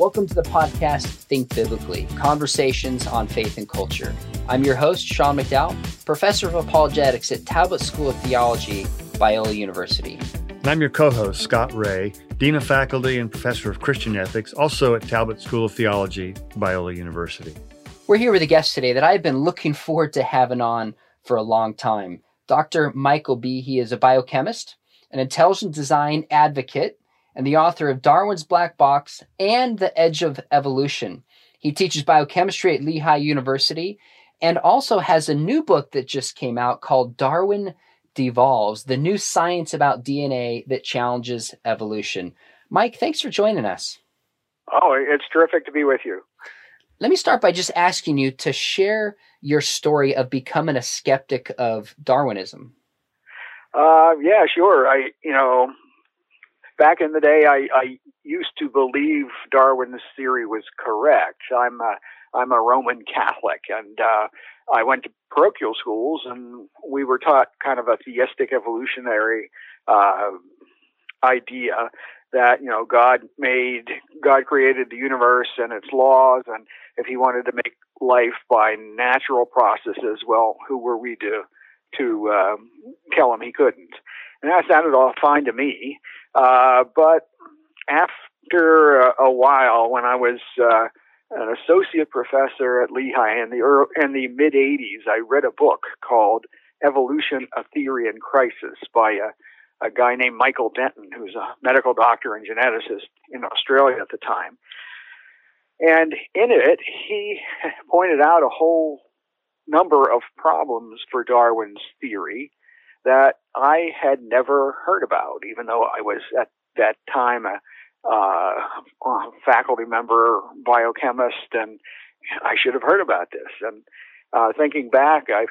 Welcome to the podcast Think Biblically Conversations on Faith and Culture. I'm your host, Sean McDowell, professor of apologetics at Talbot School of Theology, Biola University. And I'm your co host, Scott Rae, Dean of Faculty and Professor of Christian Ethics, also at Talbot School of Theology, Biola University. We're here with a guest today that I've been looking forward to having on for a long time. Dr. Michael Behe. He is a biochemist, an intelligent design advocate, and the author of Darwin's Black Box and The Edge of Evolution. He teaches biochemistry at Lehigh University and also has a new book that just came out called Darwin Devolves The New Science About DNA That Challenges Evolution. Mike, thanks for joining us. Oh, it's terrific to be with you. Let me start by just asking you to share your story of becoming a skeptic of Darwinism. Uh, yeah, sure. I, you know, back in the day, I, I used to believe Darwin's theory was correct. I'm a, I'm a Roman Catholic, and uh, I went to parochial schools, and we were taught kind of a theistic evolutionary uh, idea that you know God made, God created the universe and its laws, and if He wanted to make life by natural processes, well, who were we to to um, tell Him He couldn't? And that sounded all fine to me. Uh, but after a, a, while, when I was uh, an associate professor at Lehigh in the early, in the mid '80s, I read a book called "Evolution: A Theory in Crisis" by a, a guy named Michael Denton, who's a medical doctor and geneticist in Australia at the time. And in it, he pointed out a whole number of problems for Darwin's theory that I had never heard about, even though I was at that time a, uh, faculty member, biochemist, and I should have heard about this. And uh, thinking back, I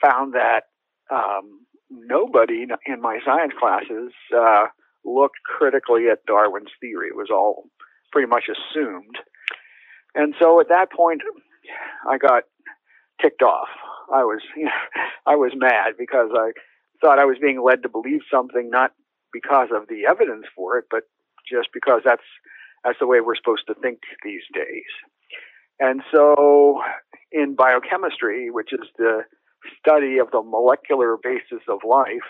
found that um, nobody in my science classes uh, looked critically at Darwin's theory. It was all pretty much assumed. And so at that point, I got ticked off. I was, you know, I was mad because I thought I was being led to believe something not because of the evidence for it, but just because that's that's the way we're supposed to think these days. And so, in biochemistry, which is the study of the molecular basis of life,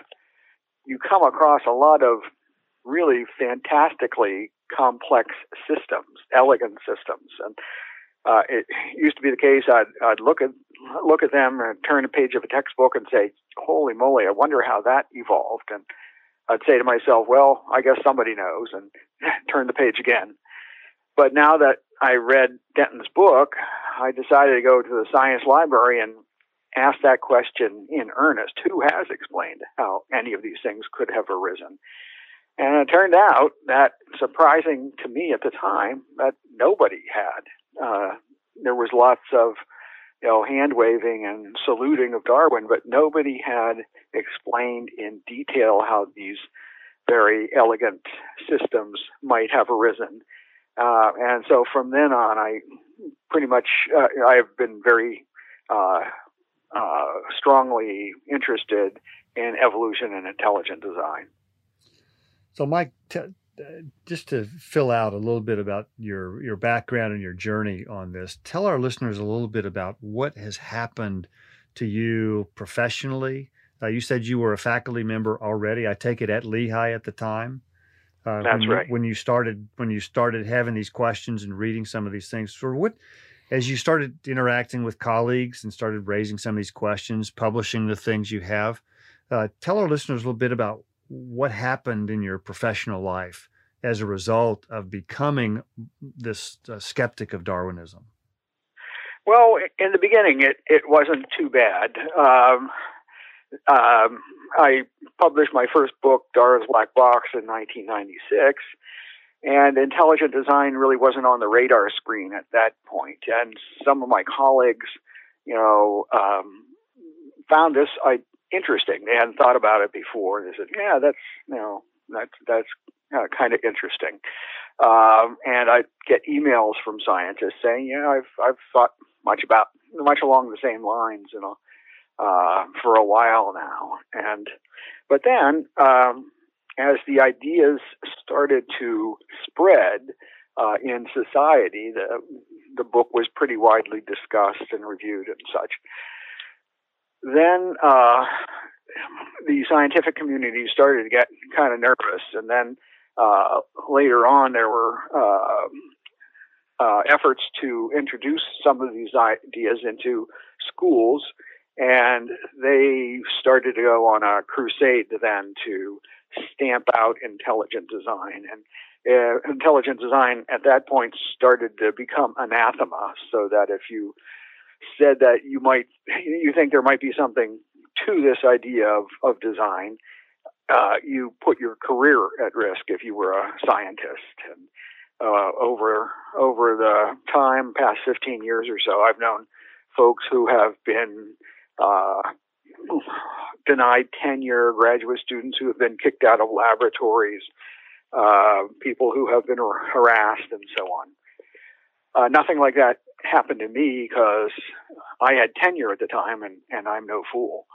you come across a lot of really fantastically complex systems, elegant systems, and uh, it used to be the case I'd, I'd look at look at them and turn a page of a textbook and say, "Holy moly! I wonder how that evolved." And I'd say to myself, "Well, I guess somebody knows," and turn the page again. But now that I read Denton's book, I decided to go to the science library and ask that question in earnest: Who has explained how any of these things could have arisen? And it turned out that, surprising to me at the time, that nobody had uh, there was lots of you know hand waving and saluting of Darwin, but nobody had explained in detail how these very elegant systems might have arisen. Uh, and so from then on, I pretty much uh, I have been very uh, uh strongly interested in evolution and intelligent design. So, Mike, t- just to fill out a little bit about your your background and your journey on this, tell our listeners a little bit about what has happened to you professionally. Uh, you said you were a faculty member already. I take it at Lehigh at the time. Uh, That's when right. You, when you started when you started having these questions and reading some of these things, for what as you started interacting with colleagues and started raising some of these questions, publishing the things you have, uh, tell our listeners a little bit about what happened in your professional life as a result of becoming this uh, skeptic of Darwinism? Well, in the beginning, it, it wasn't too bad. Um, um, I published my first book, Darwin's Black Box, in 1996, and intelligent design really wasn't on the radar screen at that point. And some of my colleagues, you know, um, found this I, interesting. They hadn't thought about it before. They said, "Yeah, that's you know, that's that's uh, kind of interesting. Um, and I get emails from scientists saying, "Yeah, I've I've thought much about much along the same lines, you know, uh, for a while now." And but then, um, as the ideas started to spread, uh, in society. The the book was pretty widely discussed and reviewed and such. Then uh, the scientific community started to get kind of nervous, and then uh, later on there were uh, uh, efforts to introduce some of these ideas into schools, and they started to go on a crusade then to stamp out intelligent design. And uh, intelligent design at that point started to become anathema, so that if you said that you might, you think there might be something to this idea of, of design, uh, you put your career at risk if you were a scientist. And uh, over over the time, past 15 years or so, I've known folks who have been uh, denied tenure, graduate students who have been kicked out of laboratories, uh, people who have been harassed, and so on. Uh, nothing like that happened to me because I had tenure at the time, and, and I'm no fool.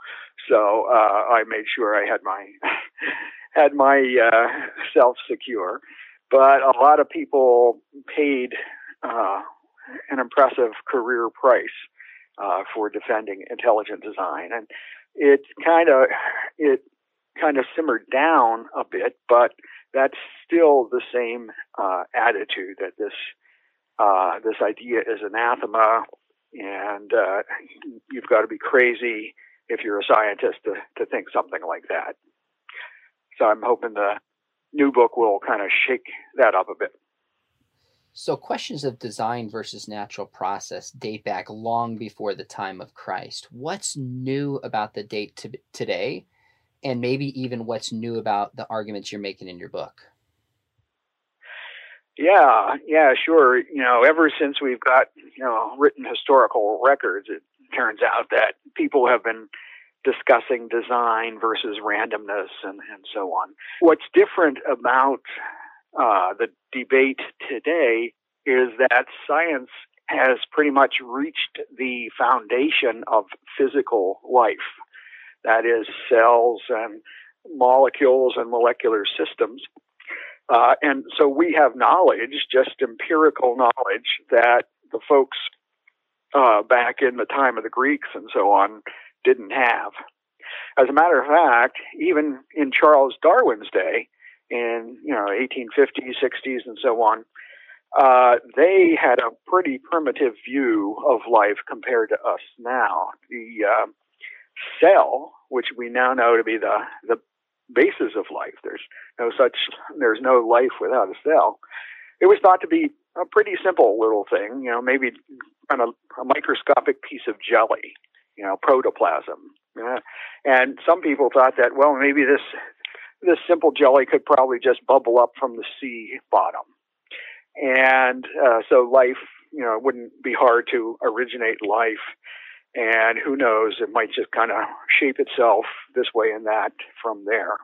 So uh, I made sure I had my had my uh, self secure. But a lot of people paid uh, an impressive career price uh, for defending intelligent design, and it kind of it kind of simmered down a bit, but that's still the same uh, attitude that this uh, this idea is anathema, and uh, you've got to be crazy if you're a scientist to, to think something like that. So I'm hoping the new book will kind of shake that up a bit. So, questions of design versus natural process date back long before the time of Christ. What's new about the date to today, and maybe even what's new about the arguments you're making in your book? Yeah, yeah, sure. You know, ever since we've got, you know, written historical records, it turns out that people have been discussing design versus randomness and, and so on. What's different about uh, the debate today is that science has pretty much reached the foundation of physical life. That is, cells and molecules and molecular systems. Uh, and so we have knowledge, just empirical knowledge, that the folks uh, back in the time of the Greeks and so on didn't have. As a matter of fact, even in Charles Darwin's day, in you know 1850s, 60s, and so on, uh, they had a pretty primitive view of life compared to us now. The uh, cell, which we now know to be the the basis of life. There's no such, there's no life without a cell. It was thought to be a pretty simple little thing, you know, maybe kind of a microscopic piece of jelly, you know, protoplasm. And some people thought that, well, maybe this this simple jelly could probably just bubble up from the sea bottom, and uh, so life, you know, wouldn't be hard to originate life and who knows, it might just kind of shape itself this way and that from there.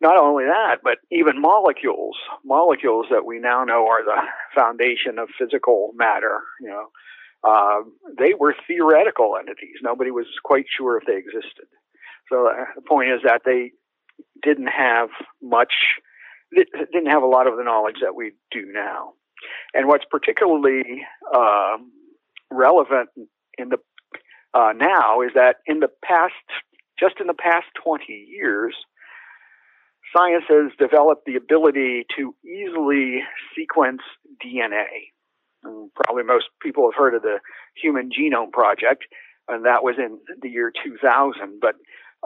Not only that, but even molecules, molecules that we now know are the foundation of physical matter, you know, uh, they were theoretical entities. Nobody was quite sure if they existed. So uh, the point is that they didn't have much, didn't have a lot of the knowledge that we do now. And what's particularly uh, relevant in the uh, now is that in the past, just in the past 20 years, science has developed the ability to easily sequence DNA. And probably most people have heard of the Human Genome Project, and that was in the year 2000. But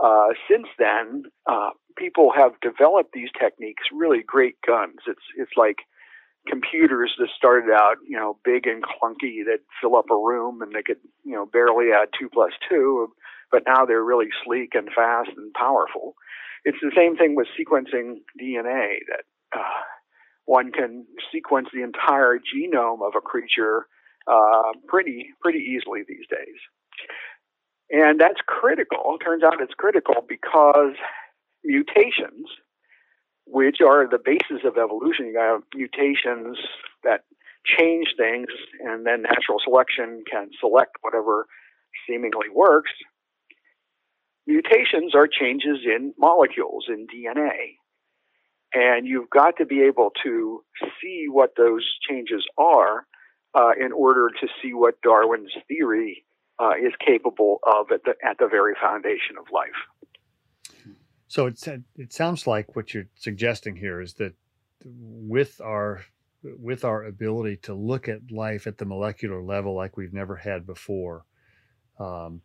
uh, since then, uh, people have developed these techniques, really great guns. It's it's like computers that started out, you know, big and clunky that fill up a room and they could, you know, barely add two plus two, but now they're really sleek and fast and powerful. It's the same thing with sequencing DNA that uh, one can sequence the entire genome of a creature uh, pretty pretty easily these days, and that's critical. It turns out it's critical because mutations which are the basis of evolution. You have mutations that change things, and then natural selection can select whatever seemingly works. Mutations are changes in molecules in DNA. and you've got to be able to see what those changes are uh, in order to see what Darwin's theory uh, is capable of at the at the very foundation of life. So it it sounds like what you're suggesting here is that with our with our ability to look at life at the molecular level like we've never had before, um,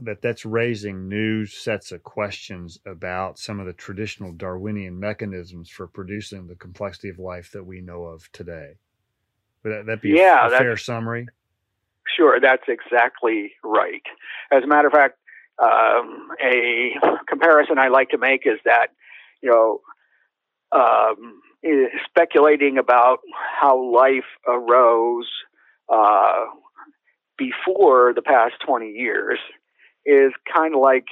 that that's raising new sets of questions about some of the traditional Darwinian mechanisms for producing the complexity of life that we know of today. Would that, that be yeah, a, a fair summary? Sure, that's exactly right. As a matter of fact, um, a comparison I like to make is that, you know, um, speculating about how life arose uh, before the past 20 years is kind of like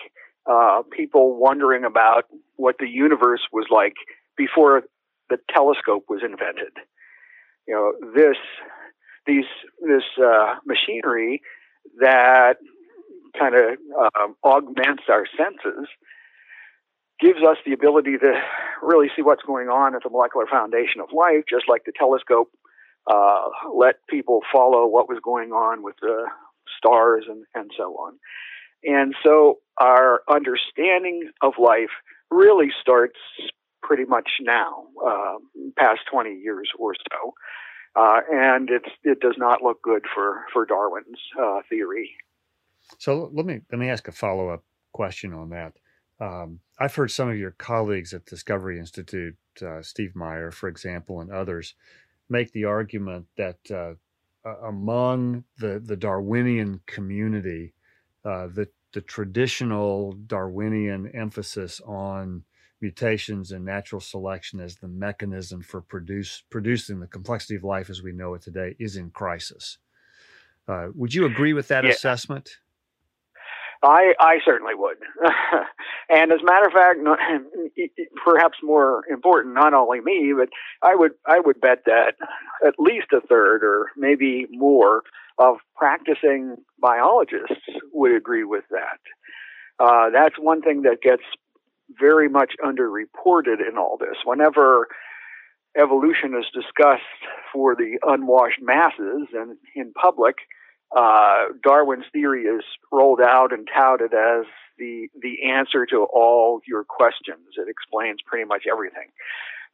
uh, people wondering about what the universe was like before the telescope was invented. You know, this these this uh, machinery that kind of um, augments our senses gives us the ability to really see what's going on at the molecular foundation of life, just like the telescope uh, let people follow what was going on with the stars and, and so on. And so our understanding of life really starts pretty much now, uh, past 20 years or so. Uh, and it's, it does not look good for, for Darwin's uh, theory. So let me, let me ask a follow up question on that. Um, I've heard some of your colleagues at Discovery Institute, uh, Steve Meyer, for example, and others, make the argument that uh, among the, the Darwinian community, uh, the the traditional Darwinian emphasis on mutations and natural selection as the mechanism for produce producing the complexity of life as we know it today is in crisis. Uh, would you agree with that yeah. assessment? I, I certainly would. and as a matter of fact, perhaps more important, not only me, but I would, I would bet that at least a third or maybe more of practicing biologists would agree with that. Uh, that's one thing that gets very much underreported in all this. Whenever evolution is discussed for the unwashed masses and in public, uh, Darwin's theory is rolled out and touted as the the answer to all your questions. It explains pretty much everything.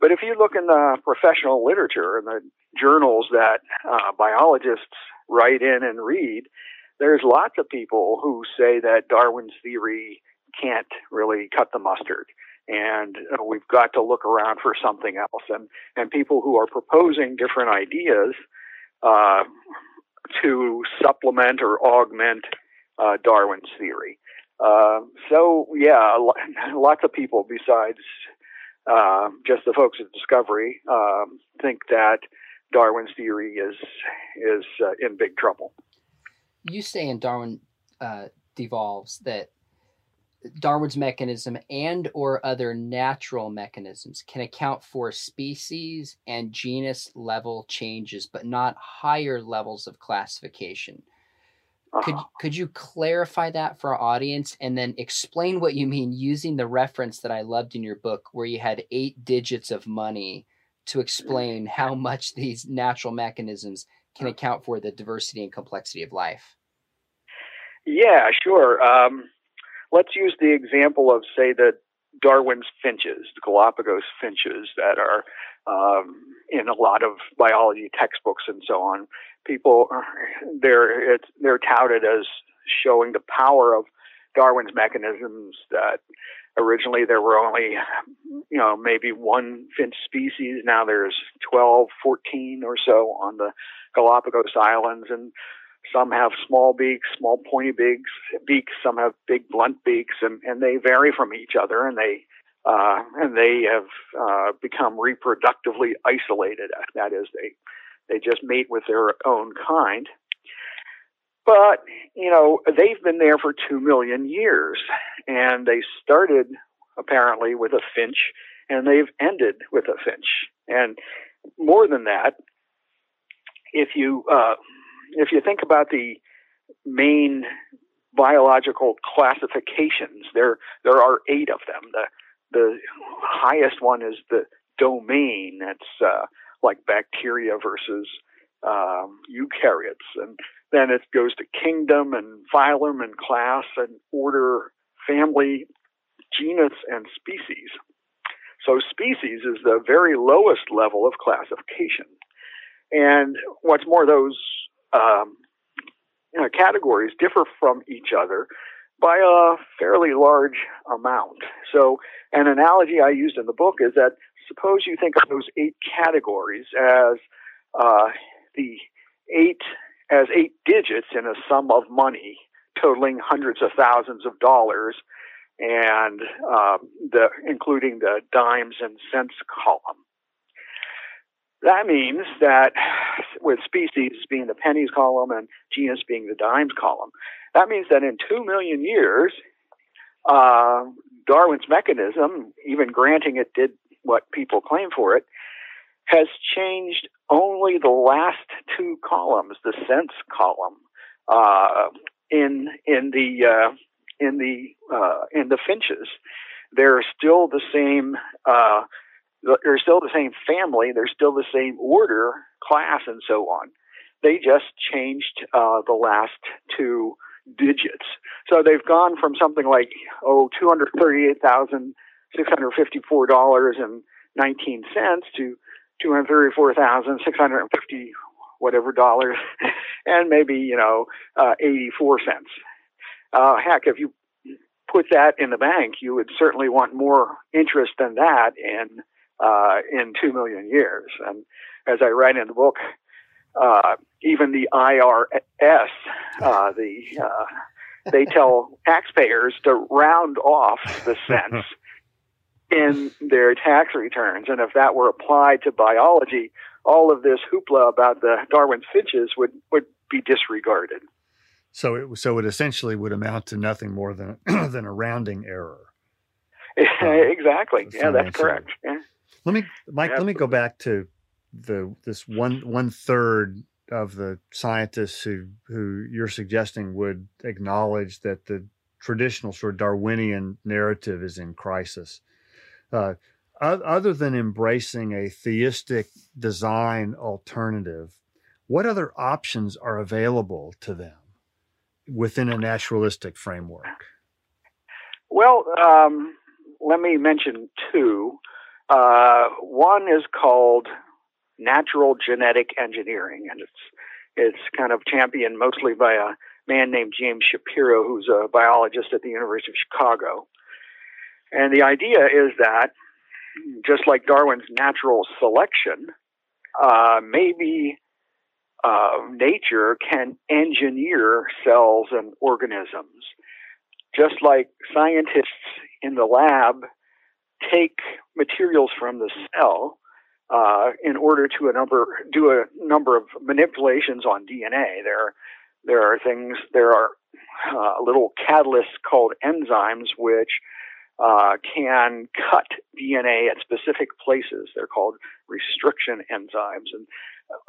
But if you look in the professional literature and the journals that uh, biologists write in and read, there's lots of people who say that Darwin's theory can't really cut the mustard. And uh, we've got to look around for something else. And, and people who are proposing different ideas uh, to supplement or augment uh, Darwin's theory. Uh, so, yeah, lots of people besides uh, just the folks at Discovery um, think that Darwin's theory is is uh, in big trouble. You say in Darwin uh, devolves that Darwin's mechanism and or other natural mechanisms can account for species and genus level changes, but not higher levels of classification. Could uh-huh. could you clarify that for our audience and then explain what you mean using the reference that I loved in your book where you had eight digits of money to explain how much these natural mechanisms can account for the diversity and complexity of life? Yeah, sure. Um, let's use the example of, say, the Darwin's finches, the Galapagos finches that are um, in a lot of biology textbooks and so on. People, they're they're touted as showing the power of Darwin's mechanisms that originally there were only, you know, maybe one finch species. Now there's 12, 14 or so on the Galapagos Islands, and some have small beaks, small pointy beaks, beaks. Some have big blunt beaks, and, and they vary from each other, and they uh, and they have uh, become reproductively isolated. That is, they they just mate with their own kind. But you know, they've been there for two million years, and they started apparently with a finch, and they've ended with a finch. And more than that, if you uh, if you think about the main biological classifications, there there are eight of them. The the highest one is the domain. That's uh, like bacteria versus um, eukaryotes, and then it goes to kingdom and phylum and class and order, family, genus, and species. So species is the very lowest level of classification. And what's more, those um, you know, categories differ from each other by a fairly large amount. So, an analogy I used in the book is that suppose you think of those eight categories as uh, the eight as eight digits in a sum of money totaling hundreds of thousands of dollars, and um, the including the dimes and cents column. That means that with species being the pennies column and genus being the dimes column, that means that in two million years, uh, Darwin's mechanism, even granting it did what people claim for it, has changed only the last two columns, the cents column, uh, in in the uh, in the uh, in the finches. They're still the same. They're still the same family. They're still the same order, class, and so on. They just changed uh, the last two digits. So they've gone from something like oh two hundred thirty-eight thousand six hundred fifty-four dollars and nineteen cents to two hundred thirty-four thousand six hundred fifty whatever dollars, and maybe you know uh, eighty-four cents. Uh, heck, if you put that in the bank, you would certainly want more interest than that in uh, in two million years. And as I write in the book, uh, even the IRS, uh, the uh, they tell taxpayers to round off the cents in their tax returns, and if that were applied to biology, all of this hoopla about the Darwin finches would would be disregarded. So it so it essentially would amount to nothing more than than a rounding error. exactly. Yeah, that's correct. Yeah. Let me, Mike. Absolutely. Let me go back to the this one one third of the scientists who who you're suggesting would acknowledge that the traditional sort of Darwinian narrative is in crisis. Uh, other than embracing a theistic design alternative, what other options are available to them within a naturalistic framework? Well, um, let me mention two. Uh, one is called natural genetic engineering, and it's it's kind of championed mostly by a man named James Shapiro, who's a biologist at the University of Chicago. And the idea is that just like Darwin's natural selection, uh, maybe uh, nature can engineer cells and organisms, just like scientists in the lab take materials from the cell uh, in order to a number do a number of manipulations on DNA. There, there are things. There are uh, little catalysts called enzymes which uh, can cut DNA at specific places. They're called restriction enzymes, and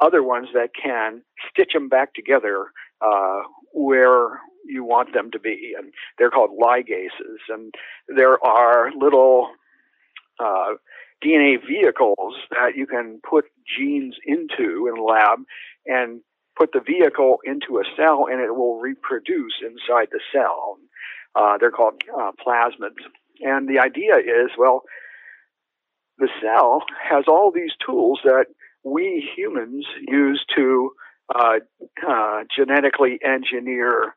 other ones that can stitch them back together uh, where you want them to be, and they're called ligases. And there are little uh, DNA vehicles that you can put genes into in a lab and put the vehicle into a cell and it will reproduce inside the cell. Uh, they're called uh, plasmids. And the idea is, well, the cell has all these tools that we humans use to uh, uh genetically engineer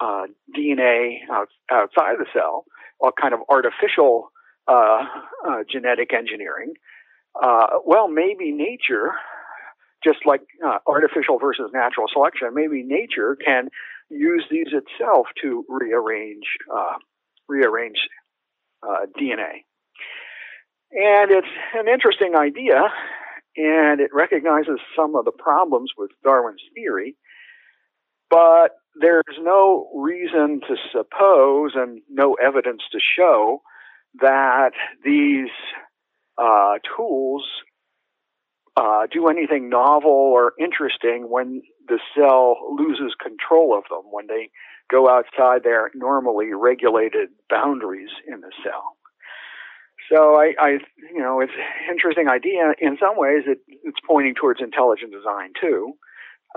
uh, DNA out, outside the cell, all kind of artificial uh, uh, genetic engineering. Uh, well, maybe nature, just like uh, artificial versus natural selection, maybe nature can use these itself to rearrange uh, rearrange uh, DNA. And it's an interesting idea, and it recognizes some of the problems with Darwin's theory, but there's no reason to suppose and no evidence to show that these uh, tools uh, do anything novel or interesting when the cell loses control of them, when they go outside their normally regulated boundaries in the cell. So I, I, you know, it's an interesting idea. In some ways, it, it's pointing towards intelligent design too,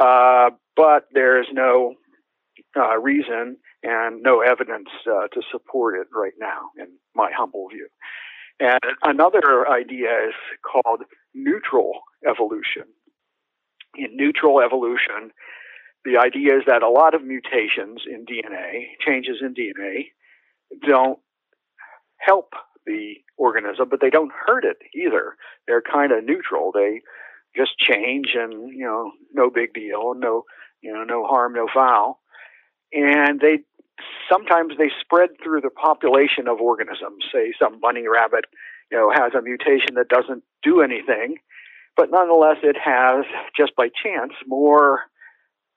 uh, but there's no uh, reason and no evidence uh, to support it right now, in my humble view. And another idea is called neutral evolution. In neutral evolution, the idea is that a lot of mutations in DNA, changes in DNA, don't help the organism, but they don't hurt it either. They're kind of neutral. They just change and, you know, no big deal, no, you know, no harm, no foul. And they sometimes they spread through the population of organisms. Say some bunny rabbit, you know, has a mutation that doesn't do anything, but nonetheless it has just by chance more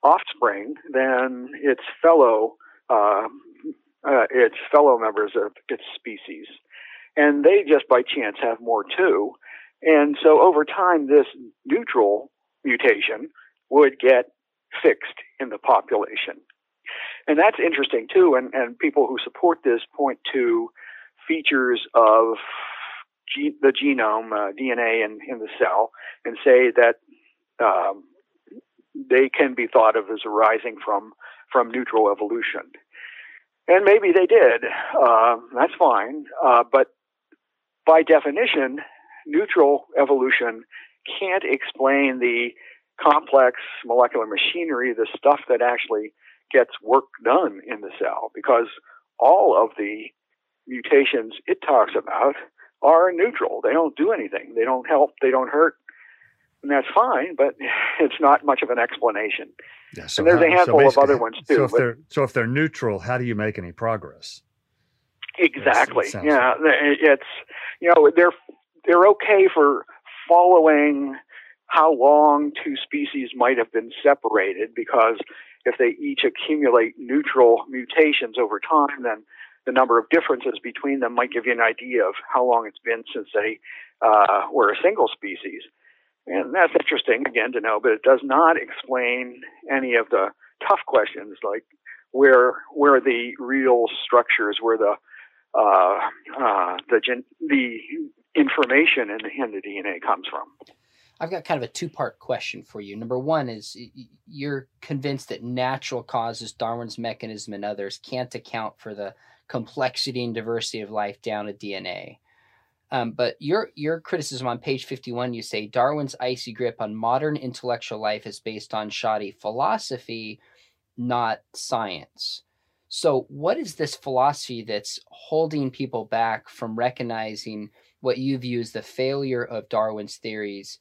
offspring than its fellow uh, uh, its fellow members of its species, and they just by chance have more too. And so over time, this neutral mutation would get fixed in the population. And that's interesting too. And, and people who support this point to features of the genome, uh, DNA in, in the cell, and say that um, they can be thought of as arising from from neutral evolution. And maybe they did. Uh, that's fine. Uh, but by definition, neutral evolution can't explain the complex molecular machinery, the stuff that actually gets work done in the cell, because all of the mutations it talks about are neutral. They don't do anything. They don't help. They don't hurt and that's fine, but it's not much of an explanation. Yeah, so and there's how, a handful so of other ones too. So if they're so if they're neutral, how do you make any progress? Exactly. It yeah, like. it's you know they're they're okay for following how long two species might have been separated because if they each accumulate neutral mutations over time, then the number of differences between them might give you an idea of how long it's been since they uh, were a single species. And that's interesting, again, to know, but it does not explain any of the tough questions like where where the real structures, where the uh, uh, the gen- the information in the, in the DNA comes from. I've got kind of a two part question for you. Number one is you're convinced that natural causes, Darwin's mechanism, and others can't account for the complexity and diversity of life down to DNA. Um, but your your criticism on page 51, you say Darwin's icy grip on modern intellectual life is based on shoddy philosophy, not science. So, what is this philosophy that's holding people back from recognizing what you view as the failure of Darwin's theories?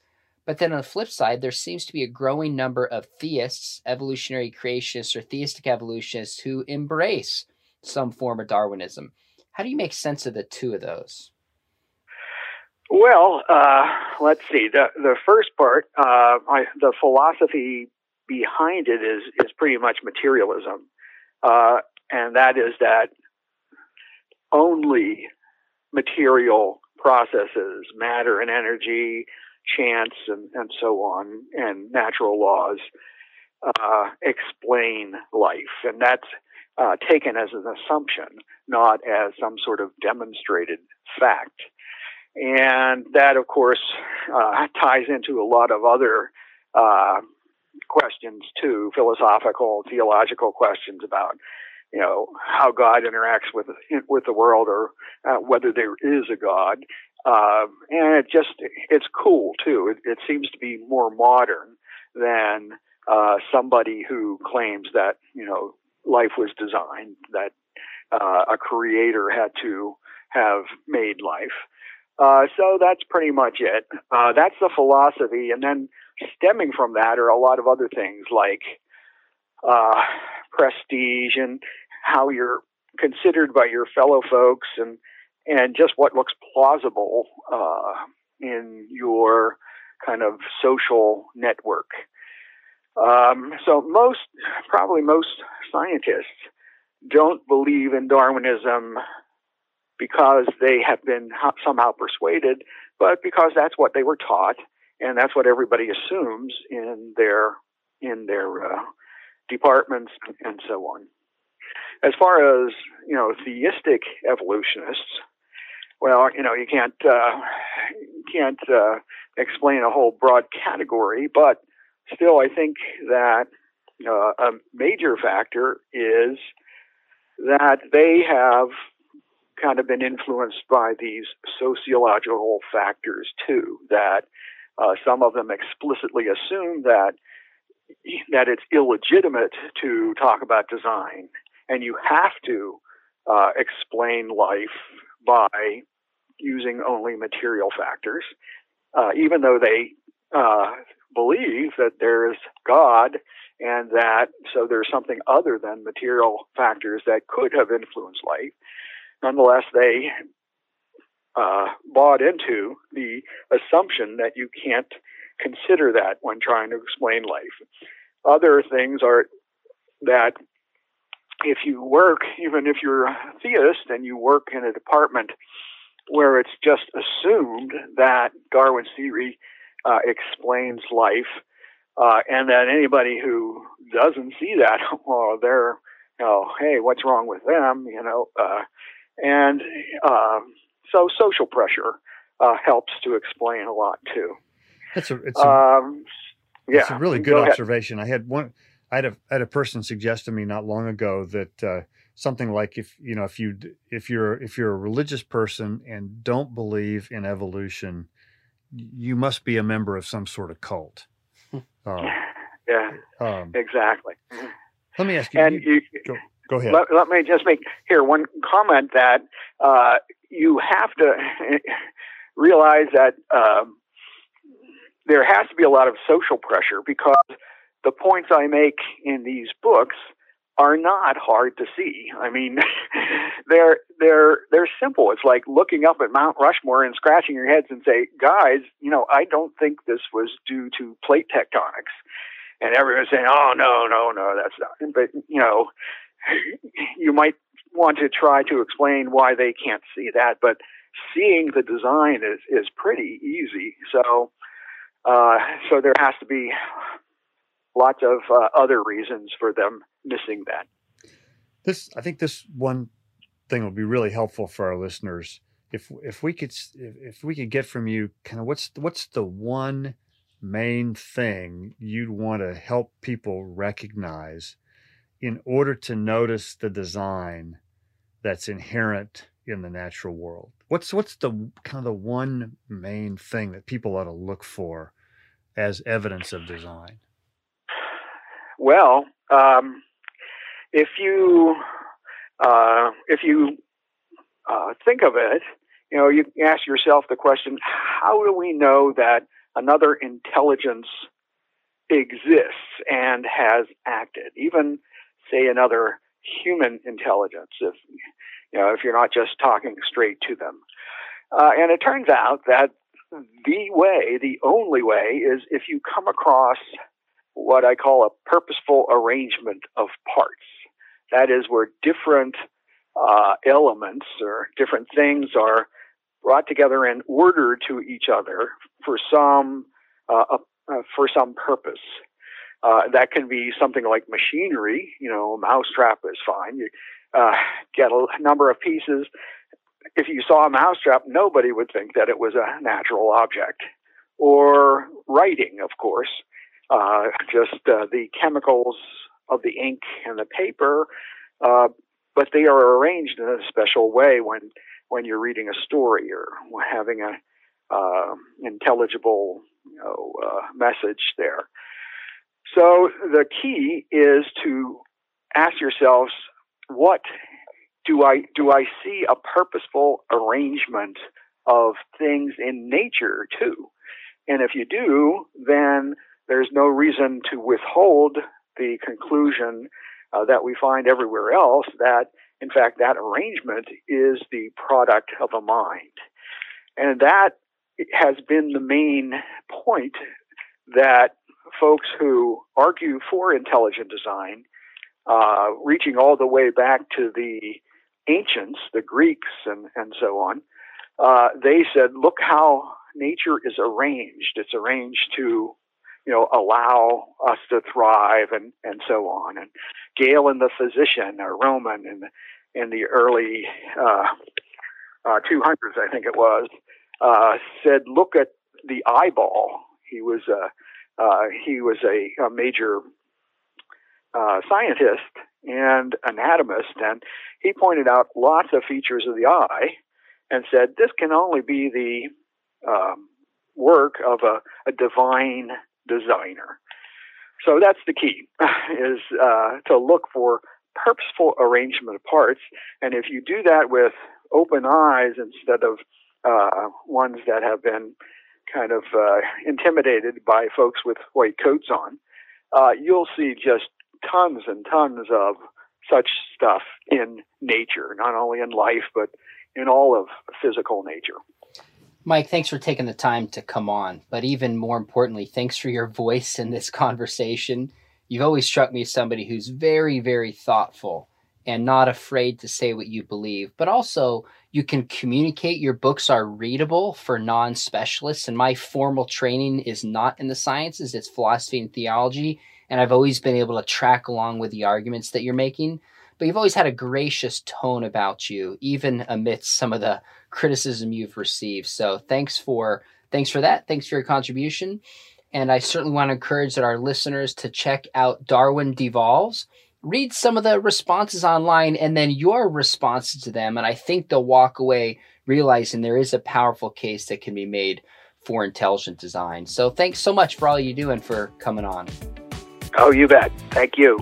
But then on the flip side, there seems to be a growing number of theists, evolutionary creationists, or theistic evolutionists who embrace some form of Darwinism. How do you make sense of the two of those? Well, uh, let's see. The the first part, uh, I, the philosophy behind it is is pretty much materialism, uh, and that is that only material processes, matter and energy, chance, and, and so on, and natural laws uh, explain life, and that's uh, taken as an assumption, not as some sort of demonstrated fact. And that, of course, uh, ties into a lot of other uh, questions too, philosophical, theological questions about, you know, how God interacts with with the world or uh, whether there is a God. Uh, and it just it's cool too. It, it seems to be more modern than uh, somebody who claims that you know life was designed, that uh, a creator had to have made life. Uh, so that's pretty much it. Uh, that's the philosophy, and then stemming from that are a lot of other things like uh, prestige and how you're considered by your fellow folks, and and just what looks plausible uh, in your kind of social network. Um, so most, probably most scientists don't believe in Darwinism because they have been somehow persuaded, but because that's what they were taught, and that's what everybody assumes in their in their uh, departments and so on. As far as you know, theistic evolutionists, well, you know, you can't uh, can't uh, explain a whole broad category, but still, I think that uh, a major factor is that they have kind of been influenced by these sociological factors too. That uh, some of them explicitly assume that that it's illegitimate to talk about design, and you have to uh, explain life by using only material factors, uh, even though they uh, believe that there is God and that so there's something other than material factors that could have influenced life. Nonetheless, they uh, bought into the assumption that you can't consider that when trying to explain life. Other things are that if you work, even if you're a theist and you work in a department where it's just assumed that Darwin's theory uh, explains life, uh, and that anybody who doesn't see that, well, they're, you know, hey, what's wrong with them, you know, uh, and uh, so social pressure uh, helps to explain a lot too. That's a, it's a, Um, yeah, it's a really go good ahead. observation. I had one, I had a, I had a person suggest to me not long ago that uh, something like if you know if you if you're if you're a religious person and don't believe in evolution, you must be a member of some sort of cult. Uh, Yeah, um, exactly. let me ask you. And you- you, go ahead. let, let me just make here one comment that uh, you have to realize that um, there has to be a lot of social pressure because the points I make in these books are not hard to see. I mean, they're they're they're simple. It's like looking up at Mount Rushmore and scratching your heads and say, "Guys, you know, I don't think this was due to plate tectonics." And everyone's saying, "Oh no, no, no, that's not." But you know, you might want to try to explain why they can't see that, but seeing the design is is pretty easy. So, uh, so there has to be lots of uh, other reasons for them missing that. this i think this one thing will be really helpful for our listeners. If if we could if, we could get from you kind of what's what's the one main thing you'd want to help people recognize in order to notice the design that's inherent in the natural world? What's what's the kind of the one main thing that people ought to look for as evidence of design Well, um, if you uh, if you uh, think of it, you know, you ask yourself the question: How do we know that another intelligence exists and has acted? Even say another human intelligence, if you know, if you're not just talking straight to them. Uh, and it turns out that the way, the only way, is if you come across what I call a purposeful arrangement of parts. That is where different uh, elements or different things are brought together in order to each other for some uh, uh, for some purpose. Uh, that can be something like machinery. You know, a mousetrap is fine. You uh, get a number of pieces. If you saw a mousetrap, nobody would think that it was a natural object. Or writing, of course uh, just uh, the chemicals of the ink and the paper, uh, but they are arranged in a special way when when you're reading a story or having a uh, intelligible you know, uh, message there. So the key is to ask yourselves, what do I do? I see a purposeful arrangement of things in nature too, and if you do, then there's no reason to withhold the conclusion uh, that we find everywhere else that, in fact, that arrangement is the product of a mind. And that has been the main point that folks who argue for intelligent design, uh, reaching all the way back to the ancients, the Greeks, and, and so on, uh, they said, look how nature is arranged. It's arranged to you know, allow us to thrive and, and so on. And Galen the physician, a Roman in, in the early uh, uh, 200s, I think it was, uh, said, "Look at the eyeball." He was a uh, he was a, a major uh, scientist and anatomist, and he pointed out lots of features of the eye and said this can only be the um, work of a, a, divine designer. So that's the key: is uh, to look for purposeful arrangement of parts, and if you do that with open eyes instead of uh, ones that have been kind of uh, intimidated by folks with white coats on, uh, you'll see just tons and tons of such stuff in nature, not only in life, but in all of physical nature. Mike, thanks for taking the time to come on. But even more importantly, thanks for your voice in this conversation. You've always struck me as somebody who's very, very thoughtful and not afraid to say what you believe, but also you can communicate. Your books are readable for non specialists. And my formal training is not in the sciences, it's philosophy and theology. And I've always been able to track along with the arguments that you're making. But you've always had a gracious tone about you, even amidst some of the criticism you've received. So thanks for thanks for that. Thanks for your contribution. And I certainly want to encourage that our listeners to check out Darwin Devolves read some of the responses online and then your responses to them. And I think they'll walk away realizing there is a powerful case that can be made for intelligent design. So thanks so much for all you do and for coming on. Oh, you bet. Thank you.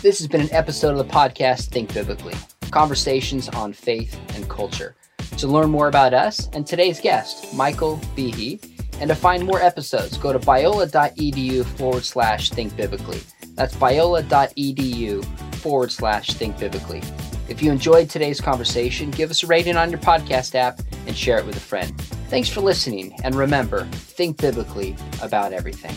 This has been an episode of the podcast Think Biblically conversations on faith and culture. To learn more about us and today's guest, Michael Behe, and to find more episodes, go to biola.edu forward slash think biblically. That's biola.edu forward slash think biblically. If you enjoyed today's conversation, give us a rating on your podcast app and share it with a friend. Thanks for listening, and remember, think biblically about everything.